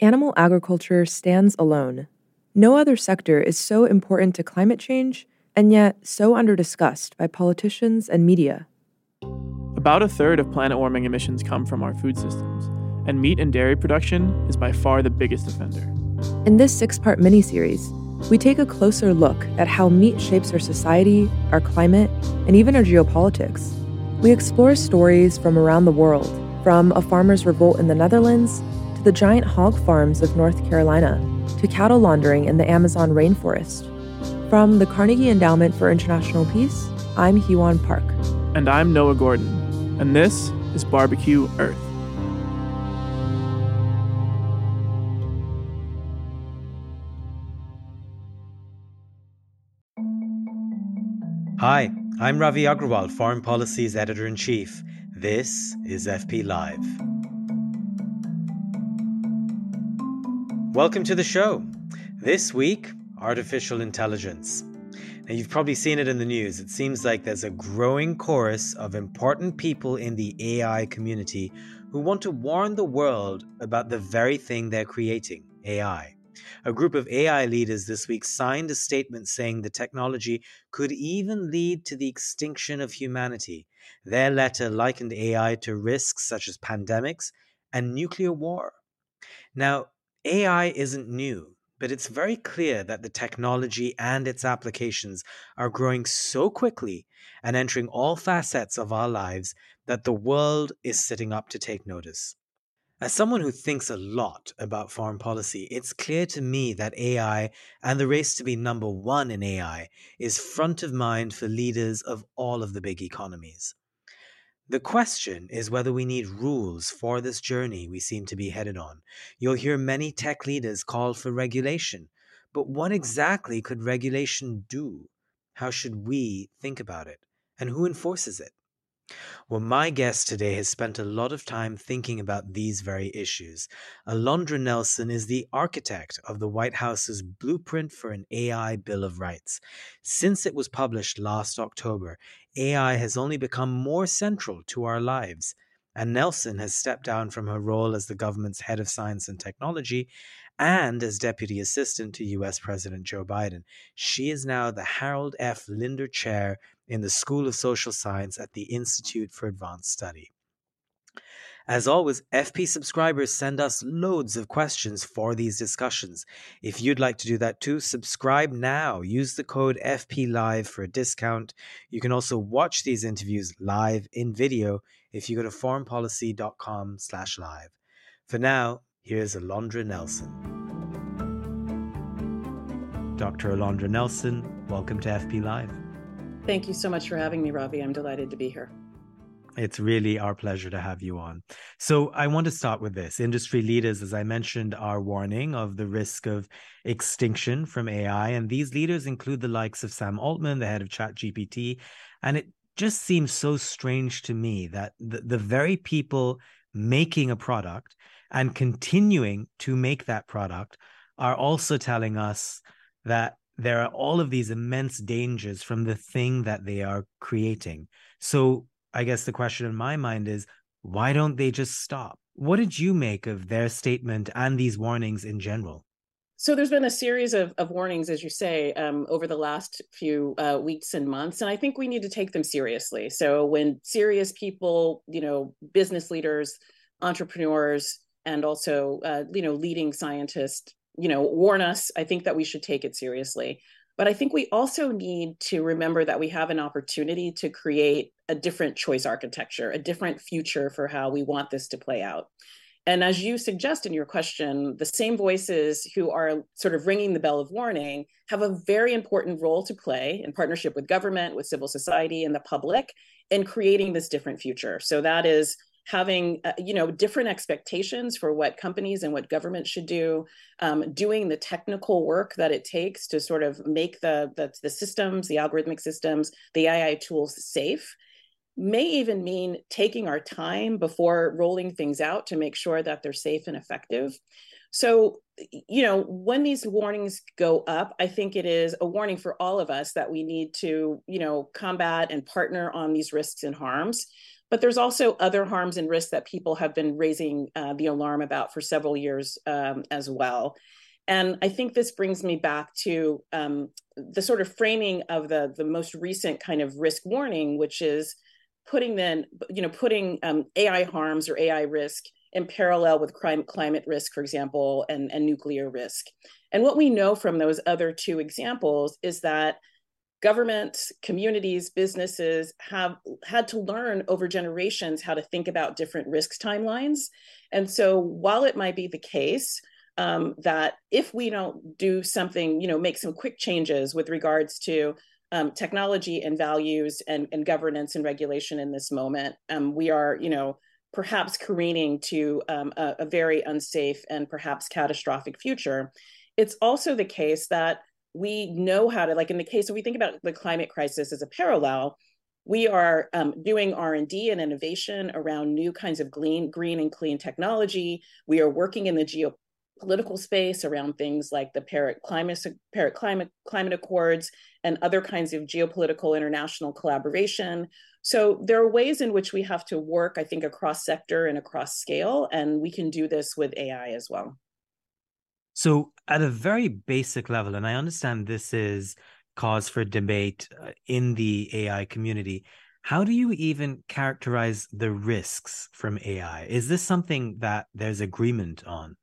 animal agriculture stands alone. No other sector is so important to climate change and yet so underdiscussed by politicians and media. About a third of planet warming emissions come from our food systems, and meat and dairy production is by far the biggest offender. In this six part mini-series, we take a closer look at how meat shapes our society, our climate, and even our geopolitics. We explore stories from around the world, from a farmer's revolt in the Netherlands to the giant hog farms of North Carolina to cattle laundering in the Amazon rainforest. From the Carnegie Endowment for International Peace, I'm Heewon Park. And I'm Noah Gordon, and this is Barbecue Earth. Hi, I'm Ravi Agrawal, Foreign Policy's Editor in Chief. This is FP Live. Welcome to the show. This week, artificial intelligence. Now, you've probably seen it in the news. It seems like there's a growing chorus of important people in the AI community who want to warn the world about the very thing they're creating AI. A group of AI leaders this week signed a statement saying the technology could even lead to the extinction of humanity. Their letter likened AI to risks such as pandemics and nuclear war. Now, AI isn't new, but it's very clear that the technology and its applications are growing so quickly and entering all facets of our lives that the world is sitting up to take notice. As someone who thinks a lot about foreign policy, it's clear to me that AI and the race to be number one in AI is front of mind for leaders of all of the big economies. The question is whether we need rules for this journey we seem to be headed on. You'll hear many tech leaders call for regulation, but what exactly could regulation do? How should we think about it? And who enforces it? Well, my guest today has spent a lot of time thinking about these very issues. Alondra Nelson is the architect of the White House's blueprint for an AI Bill of Rights. Since it was published last October, AI has only become more central to our lives. And Nelson has stepped down from her role as the government's head of science and technology and as deputy assistant to US President Joe Biden. She is now the Harold F. Linder Chair in the School of Social Science at the Institute for Advanced Study. As always, FP subscribers send us loads of questions for these discussions. If you'd like to do that too, subscribe now. Use the code FP Live for a discount. You can also watch these interviews live in video if you go to foreignpolicy.com slash live. For now, here's Alondra Nelson. Dr. Alondra Nelson, welcome to FP Live. Thank you so much for having me, Ravi. I'm delighted to be here. It's really our pleasure to have you on. So, I want to start with this. Industry leaders, as I mentioned, are warning of the risk of extinction from AI. And these leaders include the likes of Sam Altman, the head of ChatGPT. And it just seems so strange to me that the, the very people making a product and continuing to make that product are also telling us that there are all of these immense dangers from the thing that they are creating. So, I guess the question in my mind is why don't they just stop? What did you make of their statement and these warnings in general? So there's been a series of, of warnings, as you say, um, over the last few uh, weeks and months, and I think we need to take them seriously. So when serious people, you know, business leaders, entrepreneurs, and also, uh, you know, leading scientists, you know, warn us, I think that we should take it seriously. But I think we also need to remember that we have an opportunity to create a different choice architecture, a different future for how we want this to play out. And as you suggest in your question, the same voices who are sort of ringing the bell of warning have a very important role to play in partnership with government, with civil society, and the public in creating this different future. So that is having uh, you know different expectations for what companies and what government should do um, doing the technical work that it takes to sort of make the, the, the systems the algorithmic systems the ai tools safe may even mean taking our time before rolling things out to make sure that they're safe and effective. So you know when these warnings go up i think it is a warning for all of us that we need to you know combat and partner on these risks and harms But there's also other harms and risks that people have been raising uh, the alarm about for several years um, as well. And I think this brings me back to um, the sort of framing of the the most recent kind of risk warning, which is putting then you know putting um, AI harms or AI risk in parallel with crime, climate risk, for example, and, and nuclear risk. And what we know from those other two examples is that governments, communities, businesses have had to learn over generations how to think about different risks timelines. And so while it might be the case um, that if we don't do something, you know, make some quick changes with regards to um, technology and values and, and governance and regulation in this moment, um, we are, you know, perhaps careening to um, a, a very unsafe and perhaps catastrophic future. It's also the case that we know how to, like in the case, if we think about the climate crisis as a parallel, we are um, doing r&d and innovation around new kinds of green, green and clean technology we are working in the geopolitical space around things like the Paris climate, climate, climate accords and other kinds of geopolitical international collaboration. So there are ways in which we have to work, I think, across sector and across scale, and we can do this with AI as well. So, at a very basic level, and I understand this is cause for debate uh, in the AI community. How do you even characterize the risks from AI? Is this something that there's agreement on?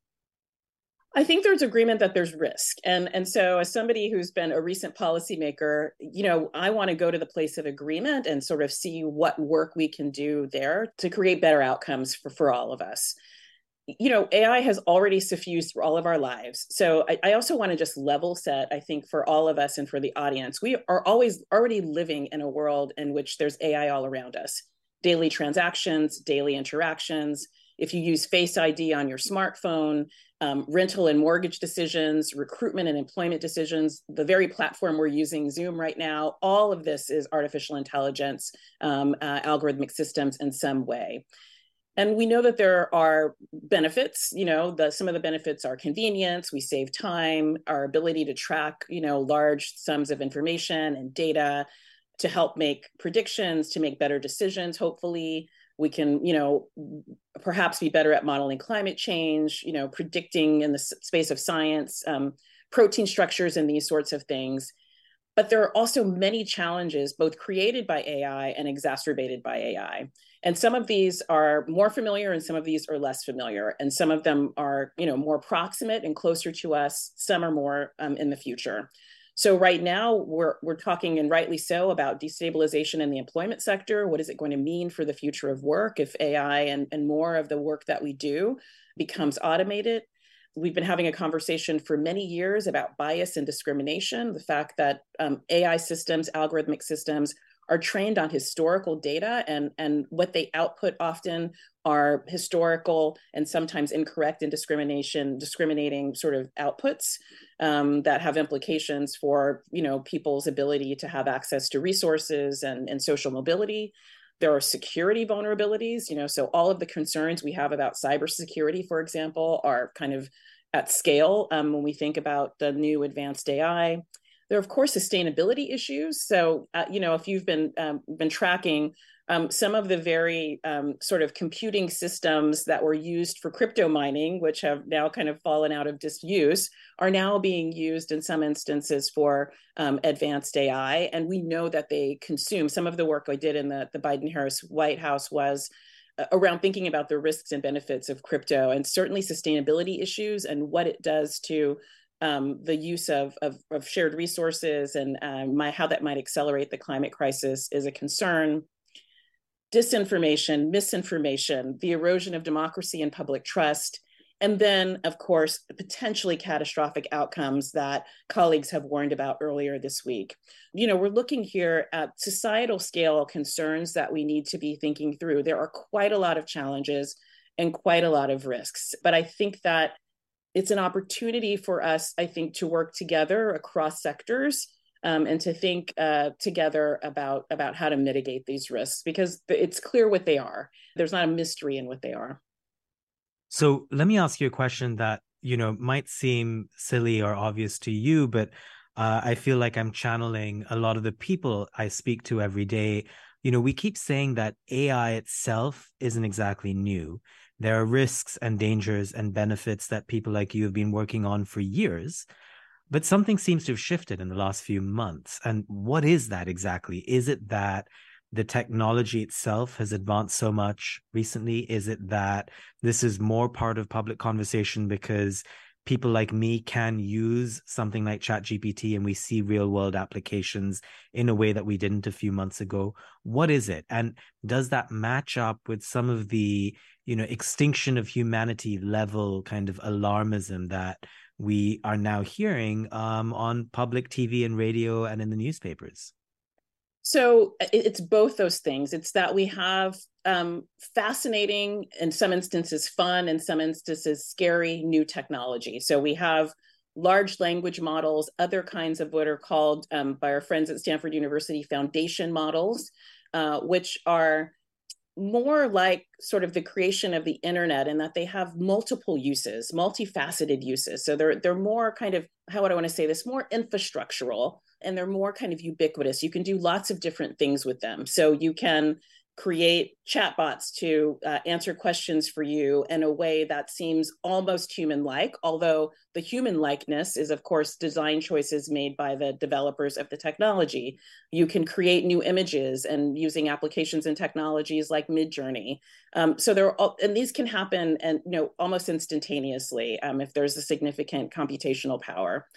I think there's agreement that there's risk. And, and so as somebody who's been a recent policymaker, you know, I want to go to the place of agreement and sort of see what work we can do there to create better outcomes for, for all of us. You know, AI has already suffused through all of our lives. So I, I also want to just level set, I think, for all of us and for the audience. We are always already living in a world in which there's AI all around us. Daily transactions, daily interactions, if you use Face ID on your smartphone, um, rental and mortgage decisions, recruitment and employment decisions, the very platform we're using, Zoom right now, all of this is artificial intelligence, um, uh, algorithmic systems in some way. And we know that there are benefits, you know, the, some of the benefits are convenience, we save time, our ability to track, you know, large sums of information and data to help make predictions, to make better decisions, hopefully. We can you know perhaps be better at modeling climate change you know predicting in the space of science um, protein structures and these sorts of things but there are also many challenges both created by ai and exacerbated by ai and some of these are more familiar and some of these are less familiar and some of them are you know more proximate and closer to us some are more um, in the future so right now we're we're talking and rightly so about destabilization in the employment sector. What is it going to mean for the future of work if AI and, and more of the work that we do becomes automated? We've been having a conversation for many years about bias and discrimination, the fact that um, AI systems, algorithmic systems are trained on historical data and, and what they output often are historical and sometimes incorrect and discrimination discriminating sort of outputs um, that have implications for you know people's ability to have access to resources and, and social mobility there are security vulnerabilities you know so all of the concerns we have about cybersecurity for example are kind of at scale um, when we think about the new advanced ai there are of course sustainability issues. So uh, you know if you've been um, been tracking um, some of the very um, sort of computing systems that were used for crypto mining, which have now kind of fallen out of disuse, are now being used in some instances for um, advanced AI. And we know that they consume some of the work I did in the, the Biden Harris White House was uh, around thinking about the risks and benefits of crypto and certainly sustainability issues and what it does to um, the use of, of, of, shared resources and um, my, how that might accelerate the climate crisis is a concern disinformation, misinformation, the erosion of democracy and public trust, and then, of course, potentially catastrophic outcomes that colleagues have warned about earlier this week. You know, we're looking here at societal scale concerns that we need to be thinking through. There are quite a lot of challenges and quite a lot of risks, but I think that it's an opportunity for us, I think, to work together across sectors um, and to think uh, together about about how to mitigate these risks because it's clear what they are. There's not a mystery in what they are. So let me ask you a question that you know might seem silly or obvious to you, but uh, I feel like I'm channeling a lot of the people I speak to every day. you know, we keep saying that AI itself isn't exactly new. There are risks and dangers and benefits that people like you have been working on for years. But something seems to have shifted in the last few months. And what is that exactly? Is it that the technology itself has advanced so much recently? Is it that this is more part of public conversation because people like me can use something like ChatGPT and we see real world applications in a way that we didn't a few months ago? What is it? And does that match up with some of the, you know, extinction of humanity level kind of alarmism that we are now hearing um, on public TV and radio and in the newspapers? So it's both those things. It's that we have um, fascinating, in some instances, fun, in some instances, scary new technology. So we have large language models, other kinds of what are called um, by our friends at Stanford University foundation models, uh, which are more like sort of the creation of the internet in that they have multiple uses, multifaceted uses. So they're they're more kind of how would I want to say this more infrastructural and they're more kind of ubiquitous. You can do lots of different things with them. So you can create chatbots to uh, answer questions for you in a way that seems almost human like, although the human likeness is, of course, design choices made by the developers of the technology. You can create new images and using applications and technologies like Midjourney. Um, so there are, all, and these can happen and you know almost instantaneously um, if there's a significant computational power.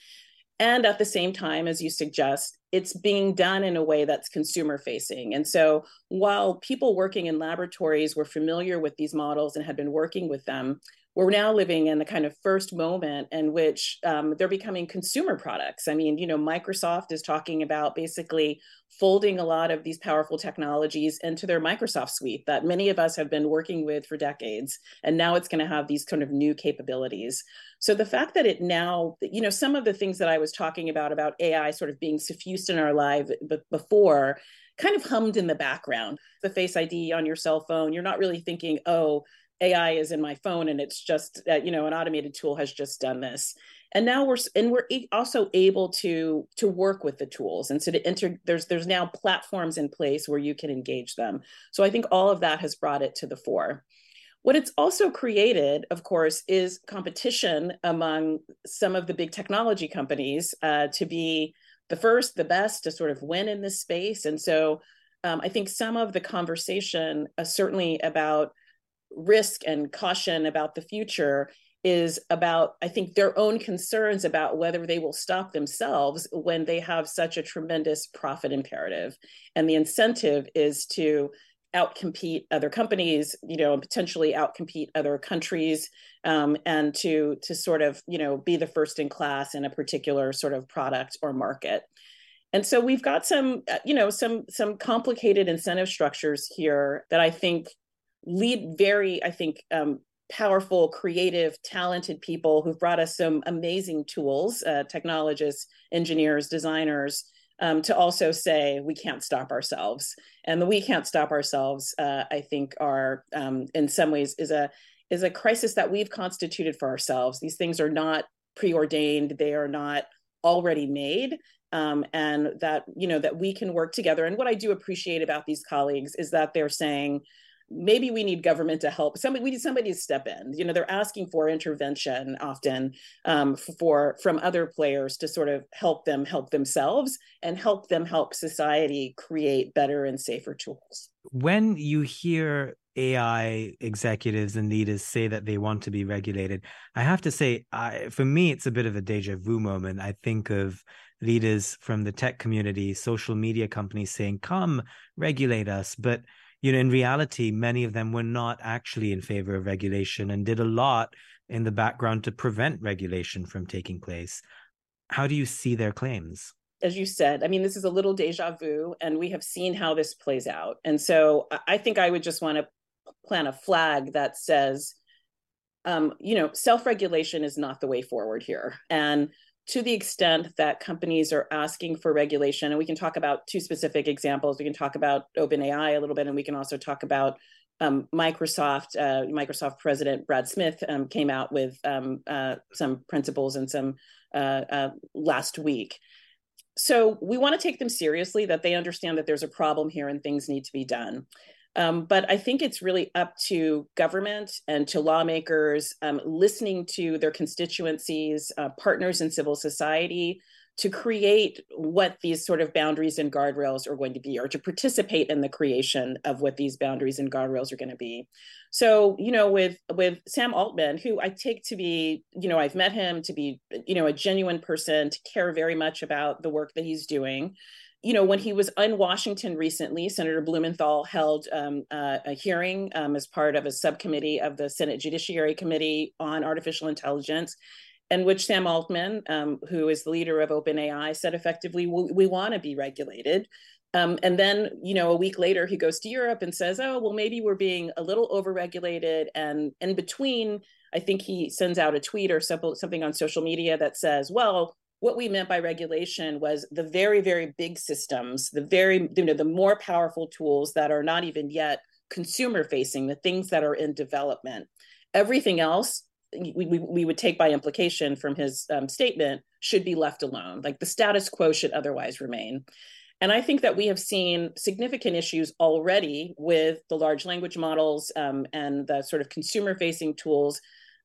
And at the same time, as you suggest, it's being done in a way that's consumer facing. And so while people working in laboratories were familiar with these models and had been working with them, we're now living in the kind of first moment in which um, they're becoming consumer products. I mean, you know, Microsoft is talking about basically folding a lot of these powerful technologies into their Microsoft suite that many of us have been working with for decades. And now it's going to have these kind of new capabilities. So the fact that it now, you know, some of the things that I was talking about, about AI sort of being suffused in our life before, kind of hummed in the background. The Face ID on your cell phone, you're not really thinking, oh, AI is in my phone and it's just uh, you know an automated tool has just done this. And now we're and we're also able to to work with the tools and so to enter there's there's now platforms in place where you can engage them. So I think all of that has brought it to the fore. What it's also created, of course, is competition among some of the big technology companies uh, to be the first, the best, to sort of win in this space. And so um, I think some of the conversation, uh, certainly about risk and caution about the future is about i think their own concerns about whether they will stop themselves when they have such a tremendous profit imperative. And the incentive is to outcompete other companies you know and potentially outcompete other countries um, and to to sort of you know be the first in class in a particular sort of product or market. And so we've got some uh, you know some some complicated incentive structures here that i think lead very, I think, um, powerful, creative, talented people who've brought us some amazing tools, uh, technologists, engineers, designers, um, to also say we can't stop ourselves. And the we can't stop ourselves, uh, I think, are um, in some ways is a is a crisis that we've constituted for ourselves. These things are not preordained; they are not already made. Um, and that you know that we can work together. And what I do appreciate about these colleagues is that they're saying maybe we need government to help somebody we need somebody to step in you know they're asking for intervention often um, for from other players to sort of help them help themselves and help them help society create better and safer tools when you hear AI executives and leaders say that they want to be regulated. I have to say, I, for me, it's a bit of a deja vu moment. I think of leaders from the tech community, social media companies saying, come regulate us. But you know, in reality, many of them were not actually in favor of regulation and did a lot in the background to prevent regulation from taking place. How do you see their claims? As you said, I mean, this is a little deja vu, and we have seen how this plays out. And so I think I would just want to plant a flag that says, um, you know, self regulation is not the way forward here. And to the extent that companies are asking for regulation, and we can talk about two specific examples. We can talk about OpenAI a little bit, and we can also talk about um, Microsoft. Uh, Microsoft President Brad Smith um, came out with um, uh, some principles and some uh, uh last week. so we want to take them seriously that they understand that there's a problem here and things need to be done um, but I think it's really up to government and to lawmakers um, listening to their constituencies, uh, partners in civil society, to create what these sort of boundaries and guardrails are going to be, or to participate in the creation of what these boundaries and guardrails are going to be. So, you know, with with Sam Altman, who I take to be, you know, I've met him to be, you know, a genuine person, to care very much about the work that he's doing you know, when he was in Washington recently, Senator Blumenthal held um, uh, a hearing um, as part of a subcommittee of the Senate Judiciary Committee on Artificial Intelligence, in which Sam Altman, um, who is the leader of OpenAI, said effectively, we, we want to be regulated. Um, and then, you know, a week later, he goes to Europe and says, oh, well, maybe we're being a little overregulated. And in between, I think he sends out a tweet or something on social media that says, well, what we meant by regulation was the very very big systems the very you know the more powerful tools that are not even yet consumer facing the things that are in development. Everything else we, we, we would take by implication from his um, statement should be left alone. Like the status quo should otherwise remain. And i think that we have seen significant issues already with the large language models um, and the sort of consumer facing tools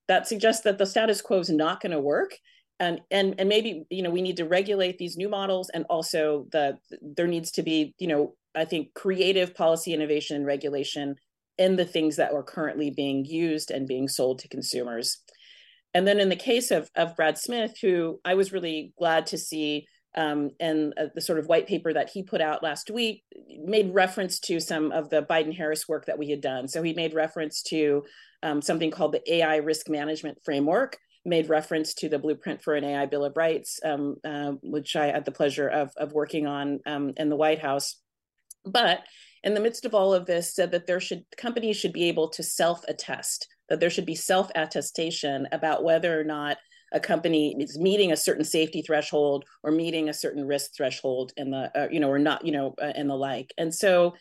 that suggest that the status quo is not going to work and and and maybe you know we need to regulate these new models and also the there needs to be you know i think creative policy innovation and regulation in the things that are currently being used and being sold to consumers and then in the case of of brad smith who i was really glad to see um, and uh, the sort of white paper that he put out last week made reference to some of the Biden Harris work that we had done. So he made reference to um, something called the AI Risk Management Framework, made reference to the blueprint for an AI Bill of Rights, um, uh, which I had the pleasure of, of working on um, in the White House. But in the midst of all of this, said that there should companies should be able to self-attest, that there should be self-attestation about whether or not a company is meeting a certain safety threshold or meeting a certain risk threshold in the uh, you know or not you know uh, and the like and so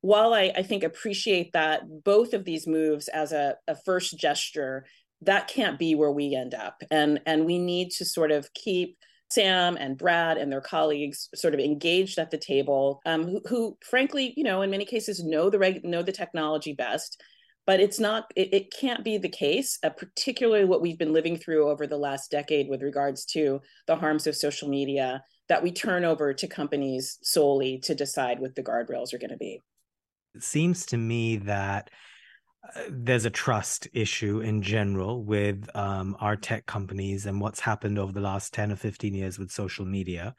while I, I, think appreciate that both of these moves as a, a, first gesture that can't be where we end up. And and we need to sort of keep sam and brad and their colleagues sort of engaged at the table um, who, who, frankly you know in many cases know the reg- know the technology best. But it's not it, it can't be the case uh, particularly what we've been living through over the last decade with regards to the harms of social media that we turn over to companies solely to decide what the guardrails are going to be. It seems to me that there's a trust issue in general with um, our tech companies and what's happened over the last 10 or 15 years with social media.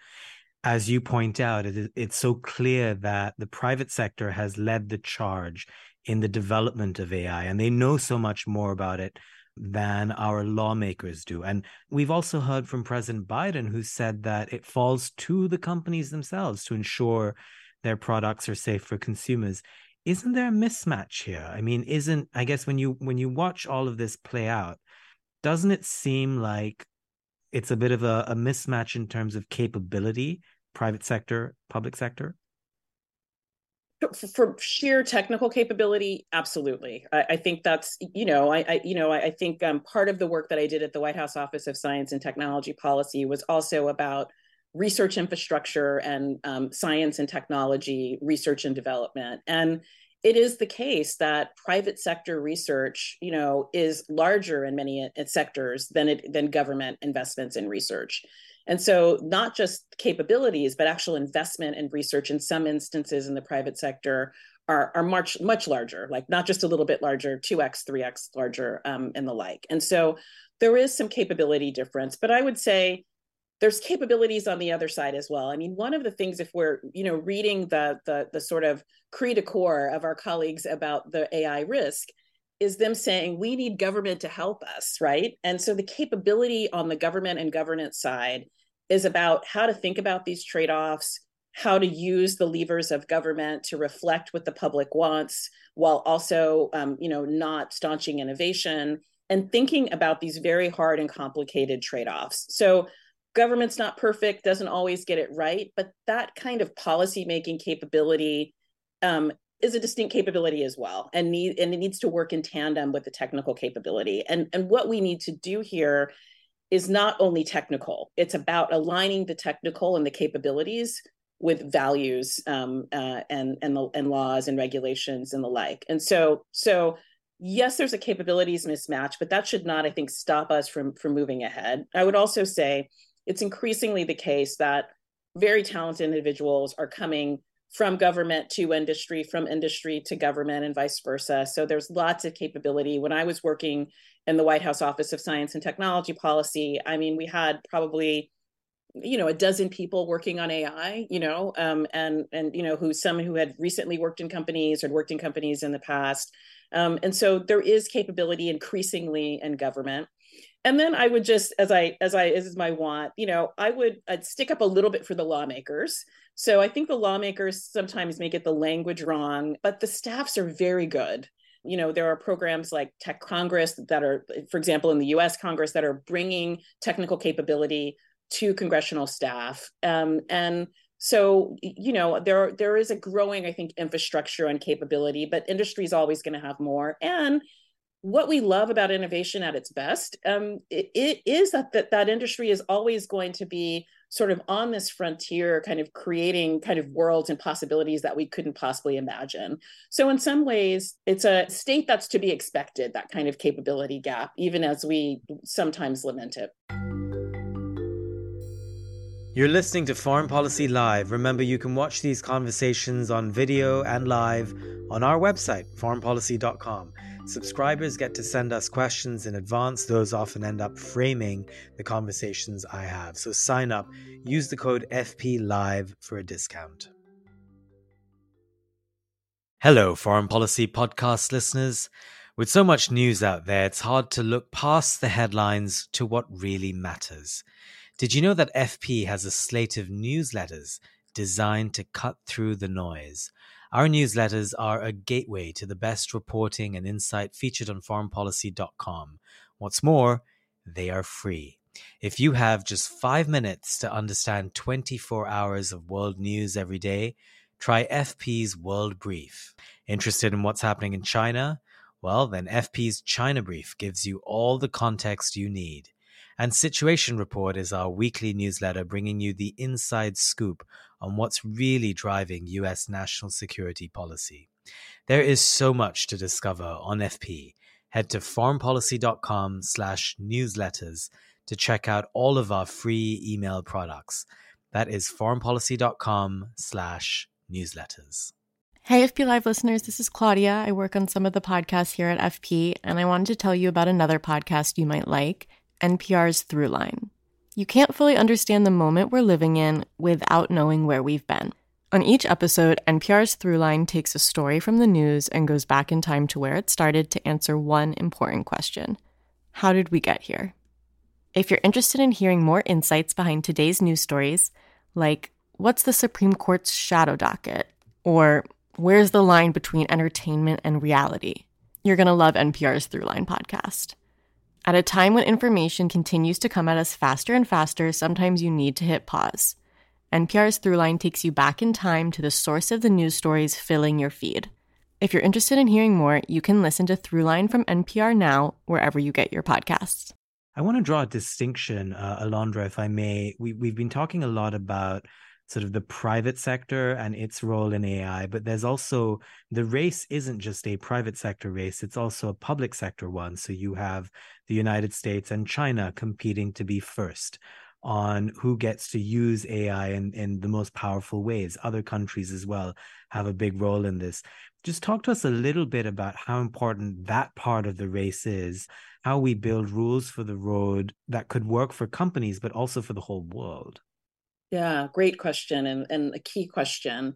As you point out, it, it's so clear that the private sector has led the charge in the development of AI, and they know so much more about it than our lawmakers do. And we've also heard from President Biden, who said that it falls to the companies themselves to ensure their products are safe for consumers isn't there a mismatch here? I mean isn't i guess when you when you watch all of this play out doesn't it seem like it's a bit of a, a mismatch in terms of capability private sector public sector? For sheer technical capability absolutely. I, I, think that's you know i, I you know i, I think um, part of the work that i did at the white house office of science and technology policy was also about research infrastructure and um, science and technology research and development. And it is the case that private sector research you know is larger in many uh, sectors than it than government investments in research. And so not just capabilities but actual investment in research in some instances in the private sector are, are much much larger like not just a little bit larger 2x 3x larger um, and the like. And so there is some capability difference but i would say there's capabilities on the other side as well. I mean, one of the things if we're, you know, reading the the the sort of cri de coeur of our colleagues about the AI risk is them saying we need government to help us, right? And so the capability on the government and governance side is about how to think about these trade-offs, how to use the levers of government to reflect what the public wants while also um, you know, not staunching innovation and thinking about these very hard and complicated trade-offs. So government's not perfect, doesn't always get it right, but that kind of policy making capability um, is a distinct capability as well, and need and it needs to work in tandem with the technical capability. And and what we need to do here is not only technical it's about aligning the technical and the capabilities with values um, uh, and and the, and laws and regulations and the like and so so yes there's a capabilities mismatch but that should not i think stop us from from moving ahead i would also say it's increasingly the case that very talented individuals are coming from government to industry, from industry to government, and vice versa. So there's lots of capability. When I was working in the White House Office of Science and Technology Policy, I mean, we had probably you know a dozen people working on ai you know um, and and you know who some who had recently worked in companies or worked in companies in the past um, and so there is capability increasingly in government and then i would just as i as i as is my want you know i would i'd stick up a little bit for the lawmakers. So i think the lawmakers sometimes may get the language wrong but the staffs are very good. You know there are programs like tech congress that are for example in the us congress that are bringing technical capability to congressional staff. Um, and so you know there there is a growing i think infrastructure and capability but industry is always going to have more. And what we love about innovation at its best um, it, it is that, that that industry is always going to be sort of on this frontier kind of creating kind of worlds and possibilities that we couldn't possibly imagine. So in some ways it's a state that's to be expected that kind of capability gap even as we sometimes lament it you're listening to Foreign Policy Live. Remember, you can watch these conversations on video and live on our website, foreignpolicy.com. Subscribers get to send us questions in advance. Those often end up framing the conversations I have. So sign up, use the code FP Live for a discount. Hello, Foreign Policy Podcast listeners. With so much news out there, it's hard to look past the headlines to what really matters. Did you know that FP has a slate of newsletters designed to cut through the noise? Our newsletters are a gateway to the best reporting and insight featured on foreignpolicy.com. What's more, they are free. If you have just five minutes to understand 24 hours of world news every day, try FP's World Brief. Interested in what's happening in China? Well, then FP's China Brief gives you all the context you need. And Situation Report is our weekly newsletter bringing you the inside scoop on what's really driving US national security policy. There is so much to discover on FP. Head to foreignpolicy.com slash newsletters to check out all of our free email products. That is foreignpolicy.com slash newsletters. Hey, FP Live listeners, this is Claudia. I work on some of the podcasts here at FP, and I wanted to tell you about another podcast you might like. NPR's Throughline. You can't fully understand the moment we're living in without knowing where we've been. On each episode, NPR's Throughline takes a story from the news and goes back in time to where it started to answer one important question How did we get here? If you're interested in hearing more insights behind today's news stories, like what's the Supreme Court's shadow docket? Or where's the line between entertainment and reality? You're going to love NPR's Throughline podcast. At a time when information continues to come at us faster and faster, sometimes you need to hit pause. NPR's Throughline takes you back in time to the source of the news stories filling your feed. If you're interested in hearing more, you can listen to Throughline from NPR now, wherever you get your podcasts. I want to draw a distinction, uh, Alondra, if I may. We, we've been talking a lot about sort of the private sector and its role in AI, but there's also the race isn't just a private sector race, it's also a public sector one. So you have the United States and China competing to be first on who gets to use AI in, in the most powerful ways. Other countries as well have a big role in this. Just talk to us a little bit about how important that part of the race is, how we build rules for the road that could work for companies, but also for the whole world. Yeah, great question and, and a key question.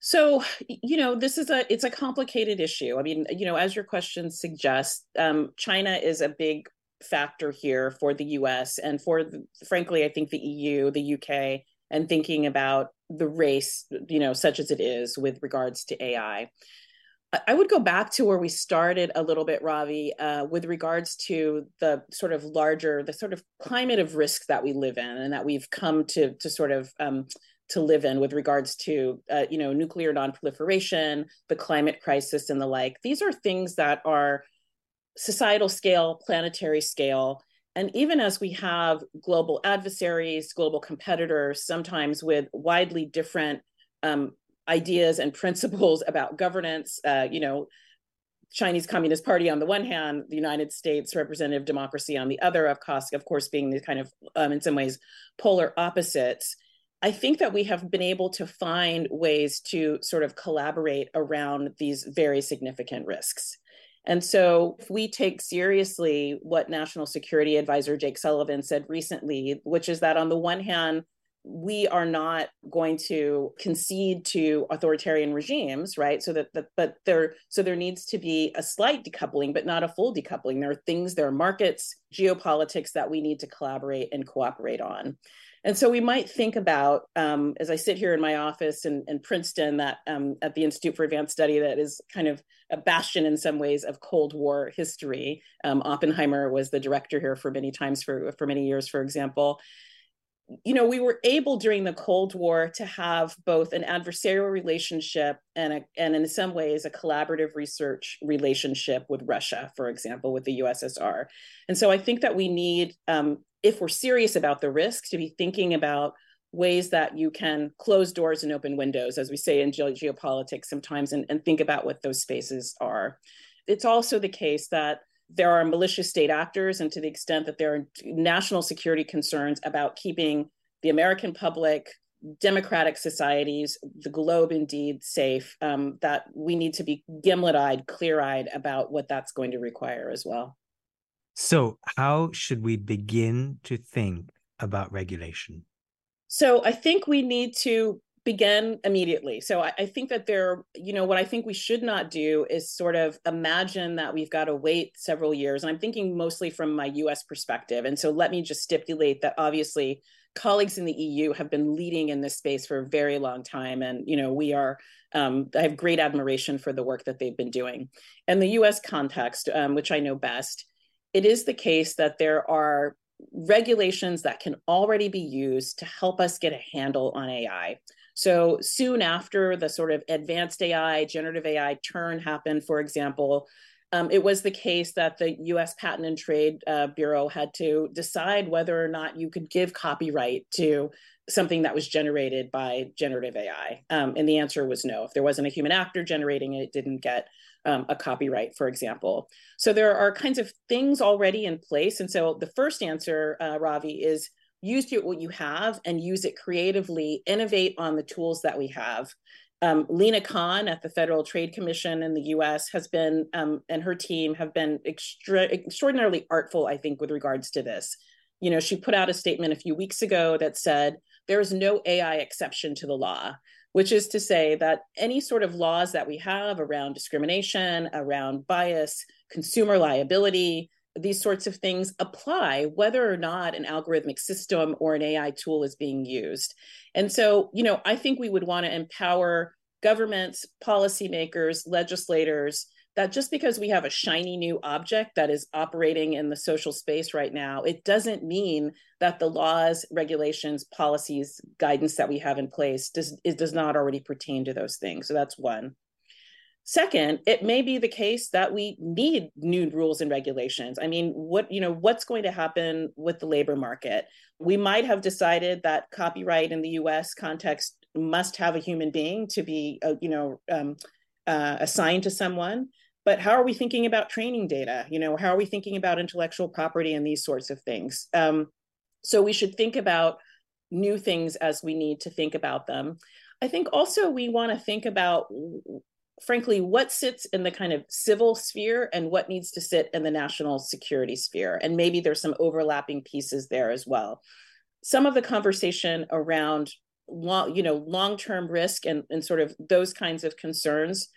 So, you know, this is a it's a complicated issue. I mean, you know, as your question suggests, um, China is a big factor here for the U.S. and for, the, frankly, I think the EU, the UK, and thinking about the race, you know, such as it is with regards to AI. I would go back to where we started a little bit, Ravi, uh, with regards to the sort of larger, the sort of climate of risk that we live in, and that we've come to to sort of um, to live in with regards to uh, you know nuclear nonproliferation, the climate crisis, and the like. These are things that are societal scale, planetary scale, And even as we have global adversaries, global competitors, sometimes with widely different um, ideas and principles about governance, uh, you know, Chinese Communist Party on the one hand, the United States representative democracy on the other, of course, of course, being the kind of, um, in some ways, polar opposites. I think that we have been able to find ways to sort of collaborate around these very significant risks. And so, if we take seriously what National Security Advisor Jake Sullivan said recently, which is that on the one hand, we are not going to concede to authoritarian regimes right? So that, that but there so there needs to be a slight decoupling but not a full decoupling. There are things there are markets geopolitics that we need to collaborate and cooperate on. And so we might think about um, as i sit here in my office in, in princeton that um, at the institute for advanced study that is kind of a bastion in some ways of cold war history. Um, oppenheimer was the director here for many times for for many years for example you know, we were able during the Cold War to have both an adversarial relationship and a, and in some ways a collaborative research relationship with Russia, for example, with the USSR. And so I think that we need, um, if we're serious about the risks, to be thinking about ways that you can close doors and open windows, as we say in ge- geopolitics sometimes, and, and think about what those spaces are. It's also the case that there are malicious state actors, and to the extent that there are national security concerns about keeping the American public, democratic societies, the globe indeed safe, um, that we need to be gimlet eyed, clear eyed about what that's going to require as well. So, how should we begin to think about regulation? So, I think we need to begin immediately. So I, I, think that there, you know, what I think we should not do is sort of imagine that we've got to wait several years. And I'm thinking mostly from my US perspective. And so let me just stipulate that obviously colleagues in the EU have been leading in this space for a very long time. And, you know, we are, um, I have great admiration for the work that they've been doing. And the US context, um, which I know best, it is the case that there are regulations that can already be used to help us get a handle on AI. So soon after the sort of advanced AI, generative AI turn happened, for example, um, it was the case that the US Patent and Trade uh, Bureau had to decide whether or not you could give copyright to something that was generated by generative AI. Um, and the answer was no. If there wasn't a human actor generating it, it didn't get um, a copyright, for example. So there are kinds of things already in place. And so the first answer, uh, Ravi, is use what you have and use it creatively, innovate on the tools that we have. Um, Lina Khan at the Federal Trade Commission in the US has been, um, and her team have been extra, extraordinarily artful, I think, with regards to this. You know, she put out a statement a few weeks ago that said, there is no AI exception to the law, which is to say that any sort of laws that we have around discrimination, around bias, consumer liability, these sorts of things apply whether or not an algorithmic system or an AI tool is being used. And so, you know, I think we would want to empower governments, policymakers, legislators that just because we have a shiny new object that is operating in the social space right now, it doesn't mean that the laws, regulations, policies, guidance that we have in place does it does not already pertain to those things. So that's one. Second, it may be the case that we need new rules and regulations. I mean, what you know, what's going to happen with the labor market? We might have decided that copyright in the U.S. context must have a human being to be, uh, you know, um, uh, assigned to someone. But how are we thinking about training data? You know, how are we thinking about intellectual property and these sorts of things? Um, so we should think about new things as we need to think about them. I think also we want to think about frankly, what sits in the kind of civil sphere and what needs to sit in the national security sphere. And maybe there's some overlapping pieces there as well. Some of the conversation around long, you know, long-term risk and, and sort of those kinds of concerns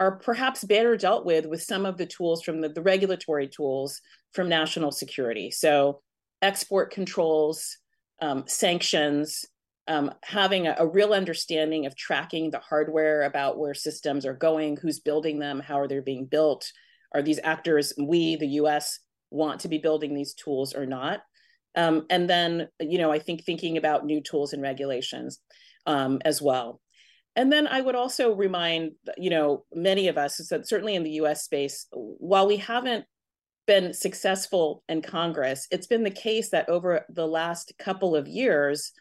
are perhaps better dealt with with some of the tools from the, the regulatory tools from national security. So export controls, um, sanctions, um, having a, a, real understanding of tracking the hardware about where systems are going, who's building them, how are they being built, are these actors, we, the US, want to be building these tools or not? Um, and then, you know, I think thinking about new tools and regulations um, as well. And then I would also remind, you know, many of us is that certainly in the US space, while we haven't been successful in Congress, it's been the case that over the last couple of years,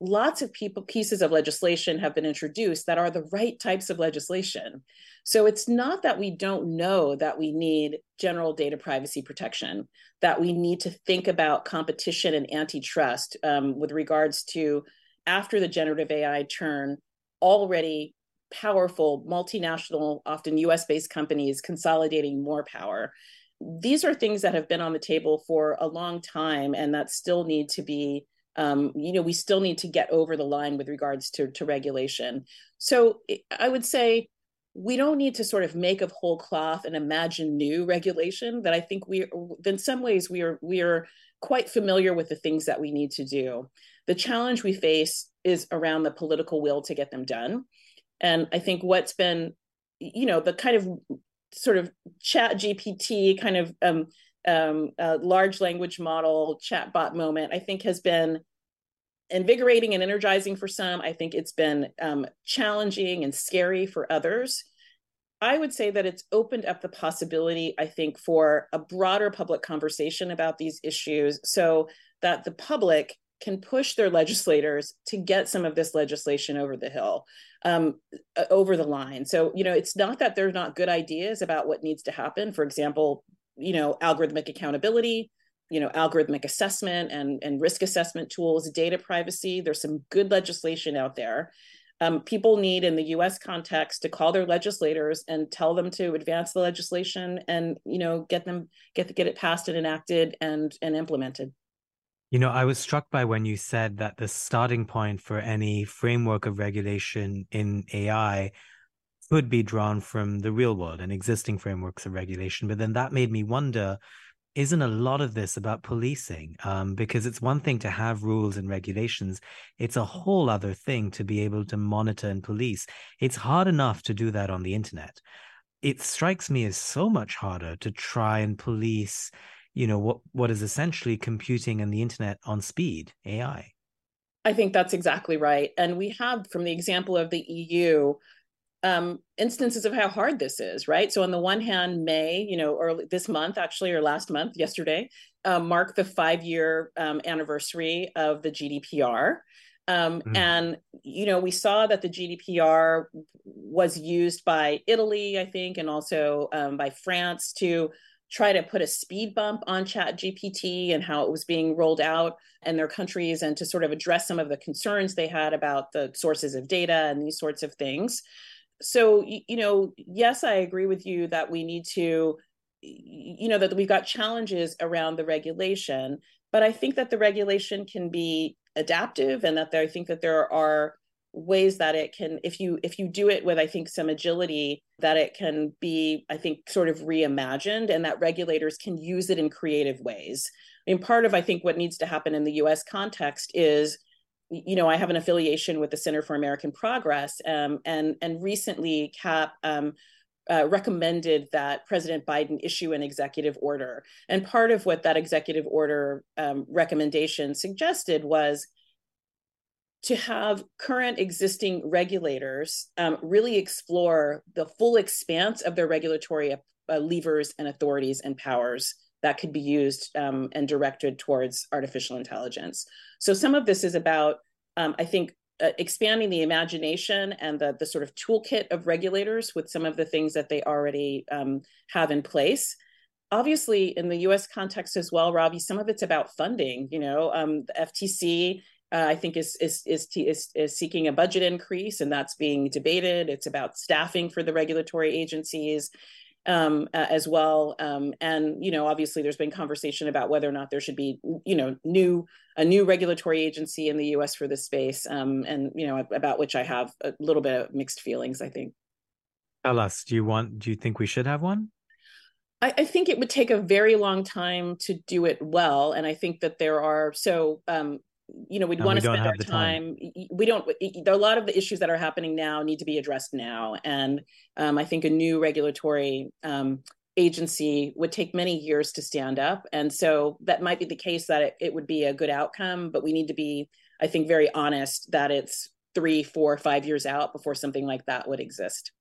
lots of people pieces of legislation have been introduced that are the right types of legislation. So it's not that we don't know that we need general data privacy protection that we need to think about competition and antitrust um, with regards to after the generative ai turn already powerful multinational often us based companies consolidating more power. These are things that have been on the table for a long time and that still need to be um, you know, we still need to get over the line with regards to, to regulation. So I would say we don't need to sort of make of whole cloth and imagine new regulation. That I think we, in some ways, we are we are quite familiar with the things that we need to do. The challenge we face is around the political will to get them done. And I think what's been, you know, the kind of sort of ChatGPT kind of um, um, large language model chatbot moment, I think has been invigorating and energizing for some. I think it's been um, challenging and scary for others. I would say that it's opened up the possibility, I think, for a broader public conversation about these issues so that the public can push their legislators to get some of this legislation over the hill, um, over the line. So, you know, it's not that they're not good ideas about what needs to happen. For example, you know, algorithmic accountability, you know, algorithmic assessment and, and risk assessment tools, data privacy. There's some good legislation out there. Um, people need in the US context to call their legislators and tell them to advance the legislation and, you know, get them get get it passed and enacted and and implemented. You know, I was struck by when you said that the starting point for any framework of regulation in AI could be drawn from the real world and existing frameworks of regulation. But then that made me wonder isn't a lot of this about policing? Um, because it's one thing to have rules and regulations, it's a whole other thing to be able to monitor and police. It's hard enough to do that on the internet. It strikes me as so much harder to try and police, you know, what what is essentially computing and the internet on speed, AI. I think that's exactly right. And we have, from the example of the EU, um, instances of how hard this is, right? So on the one hand, May, you know, or this month actually, or last month, yesterday, uh, marked the five-year um, anniversary of the GDPR. Um, mm. And you know, we saw that the GDPR was used by Italy, I think, and also um, by France to try to put a speed bump on ChatGPT and how it was being rolled out in their countries and to sort of address some of the concerns they had about the sources of data and these sorts of things so you know yes i agree with you that we need to you know that we've got challenges around the regulation but i think that the regulation can be adaptive and that there, i think that there are ways that it can if you if you do it with i think some agility that it can be i think sort of reimagined and that regulators can use it in creative ways. I mean part of i think what needs to happen in the us context is you know, I have an affiliation with the Center for American Progress, um, and and recently CAP um, uh, recommended that President Biden issue an executive order. And part of what that executive order um, recommendation suggested was to have current existing regulators um, really explore the full expanse of their regulatory uh, levers and authorities and powers that could be used um, and directed towards artificial intelligence. So some of this is about, um, I think, uh, expanding the imagination and the, the sort of toolkit of regulators with some of the things that they already um, have in place. Obviously, in the U.S. context as well, Ravi, some of it's about funding. You know, um, the FTC uh, I think is, is is is is seeking a budget increase, and that's being debated. It's about staffing for the regulatory agencies um, uh, as well. Um, and you know, obviously, there's been conversation about whether or not there should be, you know, new a new regulatory agency in the U.S. for this space, um, and you know, about which I have a little bit of mixed feelings. I think. Tell us, do you want? Do you think we should have one? I, I think it would take a very long time to do it well, and I think that there are so um, you know we'd want to spend our time. time. we don't there are a lot of the issues that are happening now need to be addressed now and um, i think a new regulatory um, agency would take many years to stand up and so that might be the case that it, it would be a good outcome but we need to be i think very honest that it's three four five years out before something like that would exist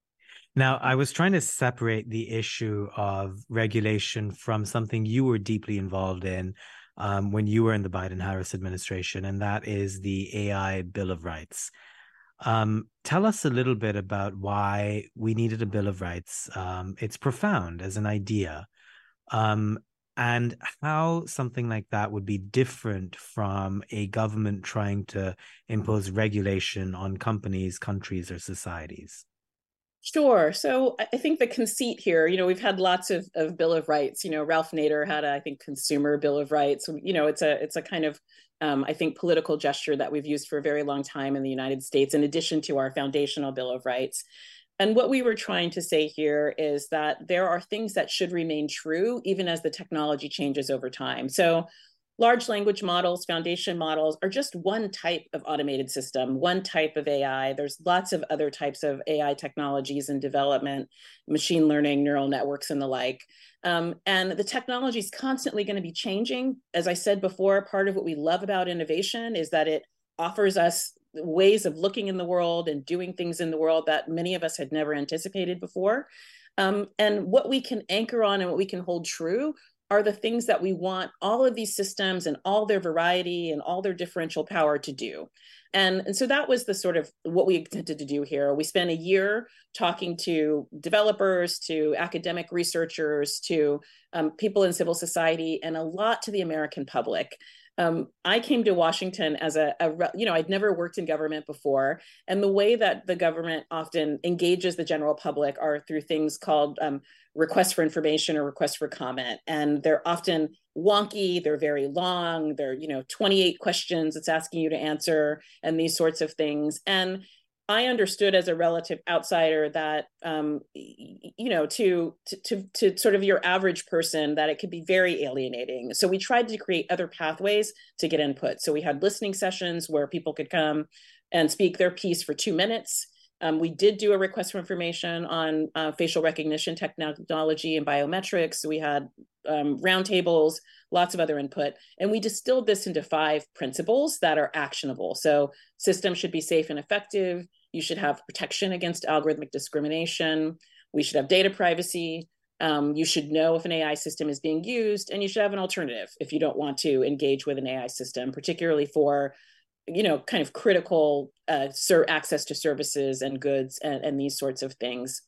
Now, I was trying to separate the issue of regulation from something you were deeply involved in um, when you were in the Biden Harris administration, and that is the AI Bill of Rights. Um, tell us a little bit about why we needed a Bill of Rights. Um, it's profound as an idea, um, and how something like that would be different from a government trying to impose regulation on companies, countries, or societies. Sure. So I think the conceit here, you know, we've had lots of, of Bill of Rights. You know, Ralph Nader had, a, I think, Consumer Bill of Rights. You know, it's a it's a kind of, um, I think, political gesture that we've used for a very long time in the United States, in addition to our foundational Bill of Rights. And what we were trying to say here is that there are things that should remain true even as the technology changes over time. So large language models, foundation models are just one type of automated system, one type of AI. There's lots of other types of AI technologies in development, machine learning, neural networks, and the like. Um, and the technology is constantly going to be changing. As I said before, part of what we love about innovation is that it offers us ways of looking in the world and doing things in the world that many of us had never anticipated before. Um, and what we can anchor on and what we can hold true are the things that we want all of these systems and all their variety and all their differential power to do. And, and so that was the sort of what we intended to do here. We spent a year talking to developers, to academic researchers, to um, people in civil society, and a lot to the American public. Um, I came to Washington as a, a, you know, I'd never worked in government before. And the way that the government often engages the general public are through things called um, requests for information or requests for comment. And they're often wonky, they're very long, they're, you know, 28 questions it's asking you to answer and these sorts of things. And I understood as a relative outsider that um, you know to, to to sort of your average person that it could be very alienating. So we tried to create other pathways to get input. So we had listening sessions where people could come and speak their piece for two minutes. Um, we did do a request for information on uh, facial recognition technology and biometrics. We had um, roundtables, lots of other input, and we distilled this into five principles that are actionable. So systems should be safe and effective you should have protection against algorithmic discrimination. We should have data privacy. Um, you should know if an AI system is being used, and you should have an alternative if you don't want to engage with an AI system, particularly for you know kind of critical uh, access to services and goods and, and these sorts of things.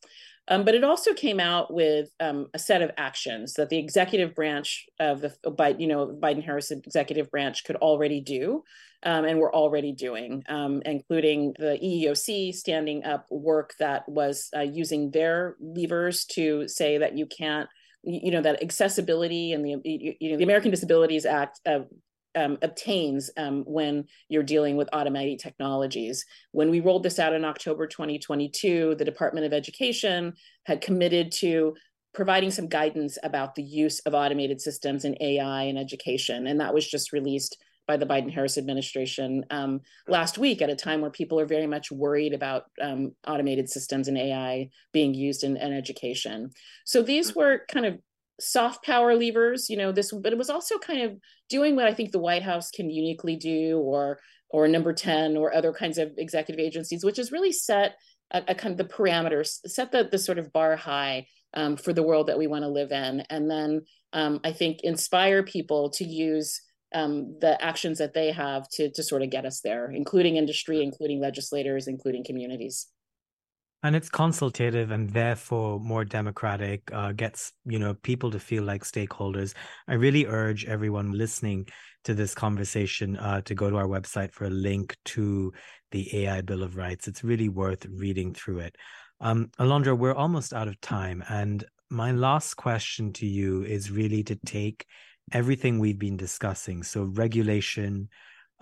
Um, but it also came out with um, a set of actions that the executive branch of the by you know Biden Harris executive branch could already do, um, and we're already doing, um, including the EEOC standing up work that was uh, using their levers to say that you can't you know that accessibility and the you know the American Disabilities Act uh, um, obtains um, when you're dealing with automated technologies. When we rolled this out in October 2022, the Department of Education had committed to providing some guidance about the use of automated systems in AI in education. And that was just released by the Biden Harris administration um, last week at a time where people are very much worried about um, automated systems and AI being used in, in education. So these were kind of soft power levers you know this but it was also kind of doing what i think the white house can uniquely do or or number 10 or other kinds of executive agencies which is really set a, a kind of the parameters set the, the sort of bar high um, for the world that we want to live in. And then um, i think inspire people to use um, the actions that they have to to sort of get us there including industry including legislators including communities and it's consultative and therefore more democratic uh, gets you know people to feel like stakeholders. I really urge everyone listening to this conversation uh, to go to our website for a link to the ai bill of rights. It's really worth reading through it. Um, alondra we're almost out of time and my last question to you is really to take everything we've been discussing. So regulation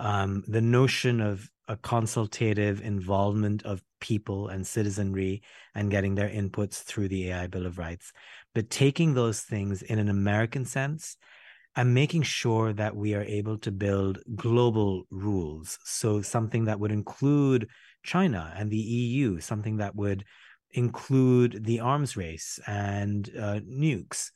um, the notion of a consultative involvement of people and citizenry and getting their inputs through the AI Bill of Rights, but taking those things in an American sense and making sure that we are able to build global rules. So, something that would include China and the EU, something that would include the arms race and uh, nukes.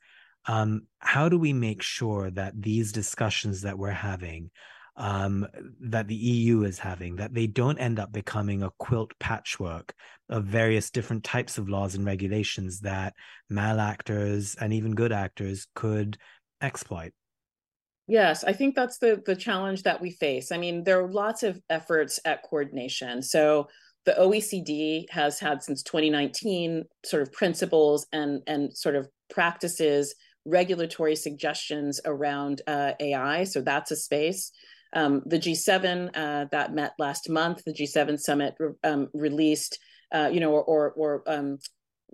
Um, how do we make sure that these discussions that we're having um, that the EU is having, that they don't end up becoming a quilt patchwork of various different types of laws and regulations that malactors and even good actors could exploit. Yes, I think that's the the challenge that we face. I mean, there are lots of efforts at coordination. So the OECD has had since 2019 sort of principles and and sort of practices, regulatory suggestions around uh, AI. So that's a space. Um, the G7 uh, that met last month, the G7 summit um, released, uh, you know, or or, or um,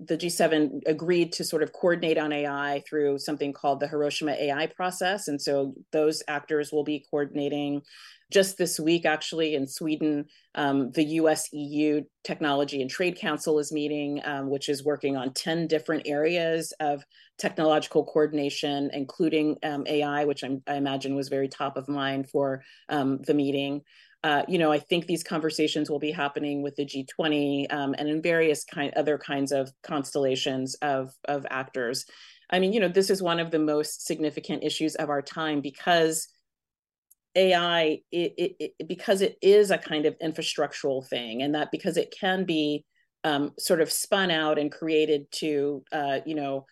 the G7 agreed to sort of coordinate on AI through something called the Hiroshima AI process. And so those actors will be coordinating just this week, actually, in Sweden. Um, the US EU Technology and Trade Council is meeting, um, which is working on 10 different areas of technological coordination, including um, AI, which I'm, i imagine was very top of mind for um, the meeting. Uh, you know, I think these conversations will be happening with the G20 um, and in various kind other kinds of constellations of of actors. I mean, you know, this is one of the most significant issues of our time because AI, it, it, it because it is a kind of infrastructural thing, and that because it can be um, sort of spun out and created to, uh, you know,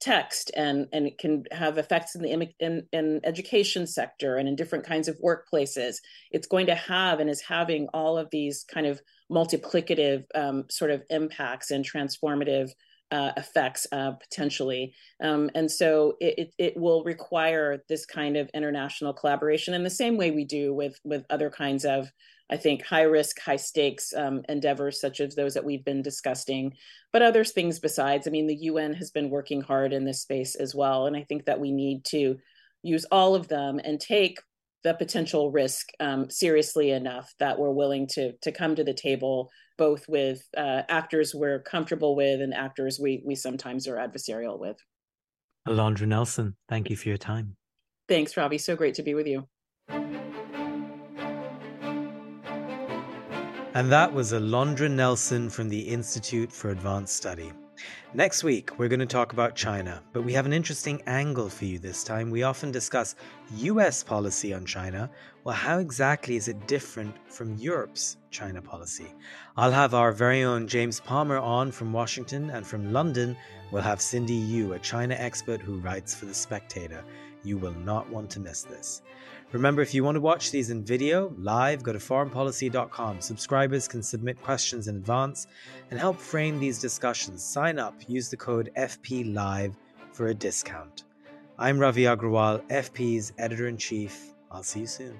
text and and it can have effects in the in, in education sector and in different kinds of workplaces. It's going to have and is having all of these kind of multiplicative um, sort of impacts and transformative uh, effects uh, potentially. Um, and so it, it, it will require this kind of international collaboration in the same way we do with with other kinds of I think high risk, high stakes um, endeavors such as those that we've been discussing, but other things besides. I mean, the UN has been working hard in this space as well. And I think that we need to use all of them and take the potential risk um, seriously enough that we're willing to to come to the table both with uh, actors we're comfortable with and actors we we sometimes are adversarial with. Alondra Nelson, thank you for your time. Thanks, Ravi. So great to be with you. And that was Alondra Nelson from the Institute for Advanced Study. Next week, we're going to talk about China, but we have an interesting angle for you this time. We often discuss US policy on China. Well, how exactly is it different from Europe's China policy? I'll have our very own James Palmer on from Washington, and from London, we'll have Cindy Yu, a China expert who writes for The Spectator. You will not want to miss this. Remember, if you want to watch these in video, live, go to foreignpolicy.com. Subscribers can submit questions in advance and help frame these discussions. Sign up, use the code FPLive for a discount. I'm Ravi Agrawal, FP's editor in chief. I'll see you soon.